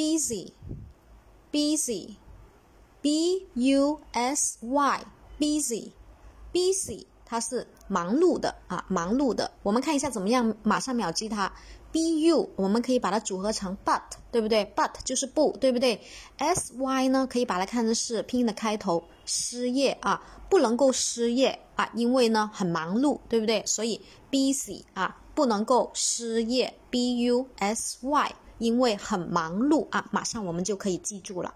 busy，busy，b u s y，busy，busy，它是忙碌的啊，忙碌的。我们看一下怎么样马上秒记它。b u 我们可以把它组合成 but，对不对？but 就是不对不对？s y 呢，可以把它看成是拼音的开头，失业啊，不能够失业啊，因为呢很忙碌，对不对？所以 busy 啊，不能够失业，b u s y，因为很忙碌啊，马上我们就可以记住了。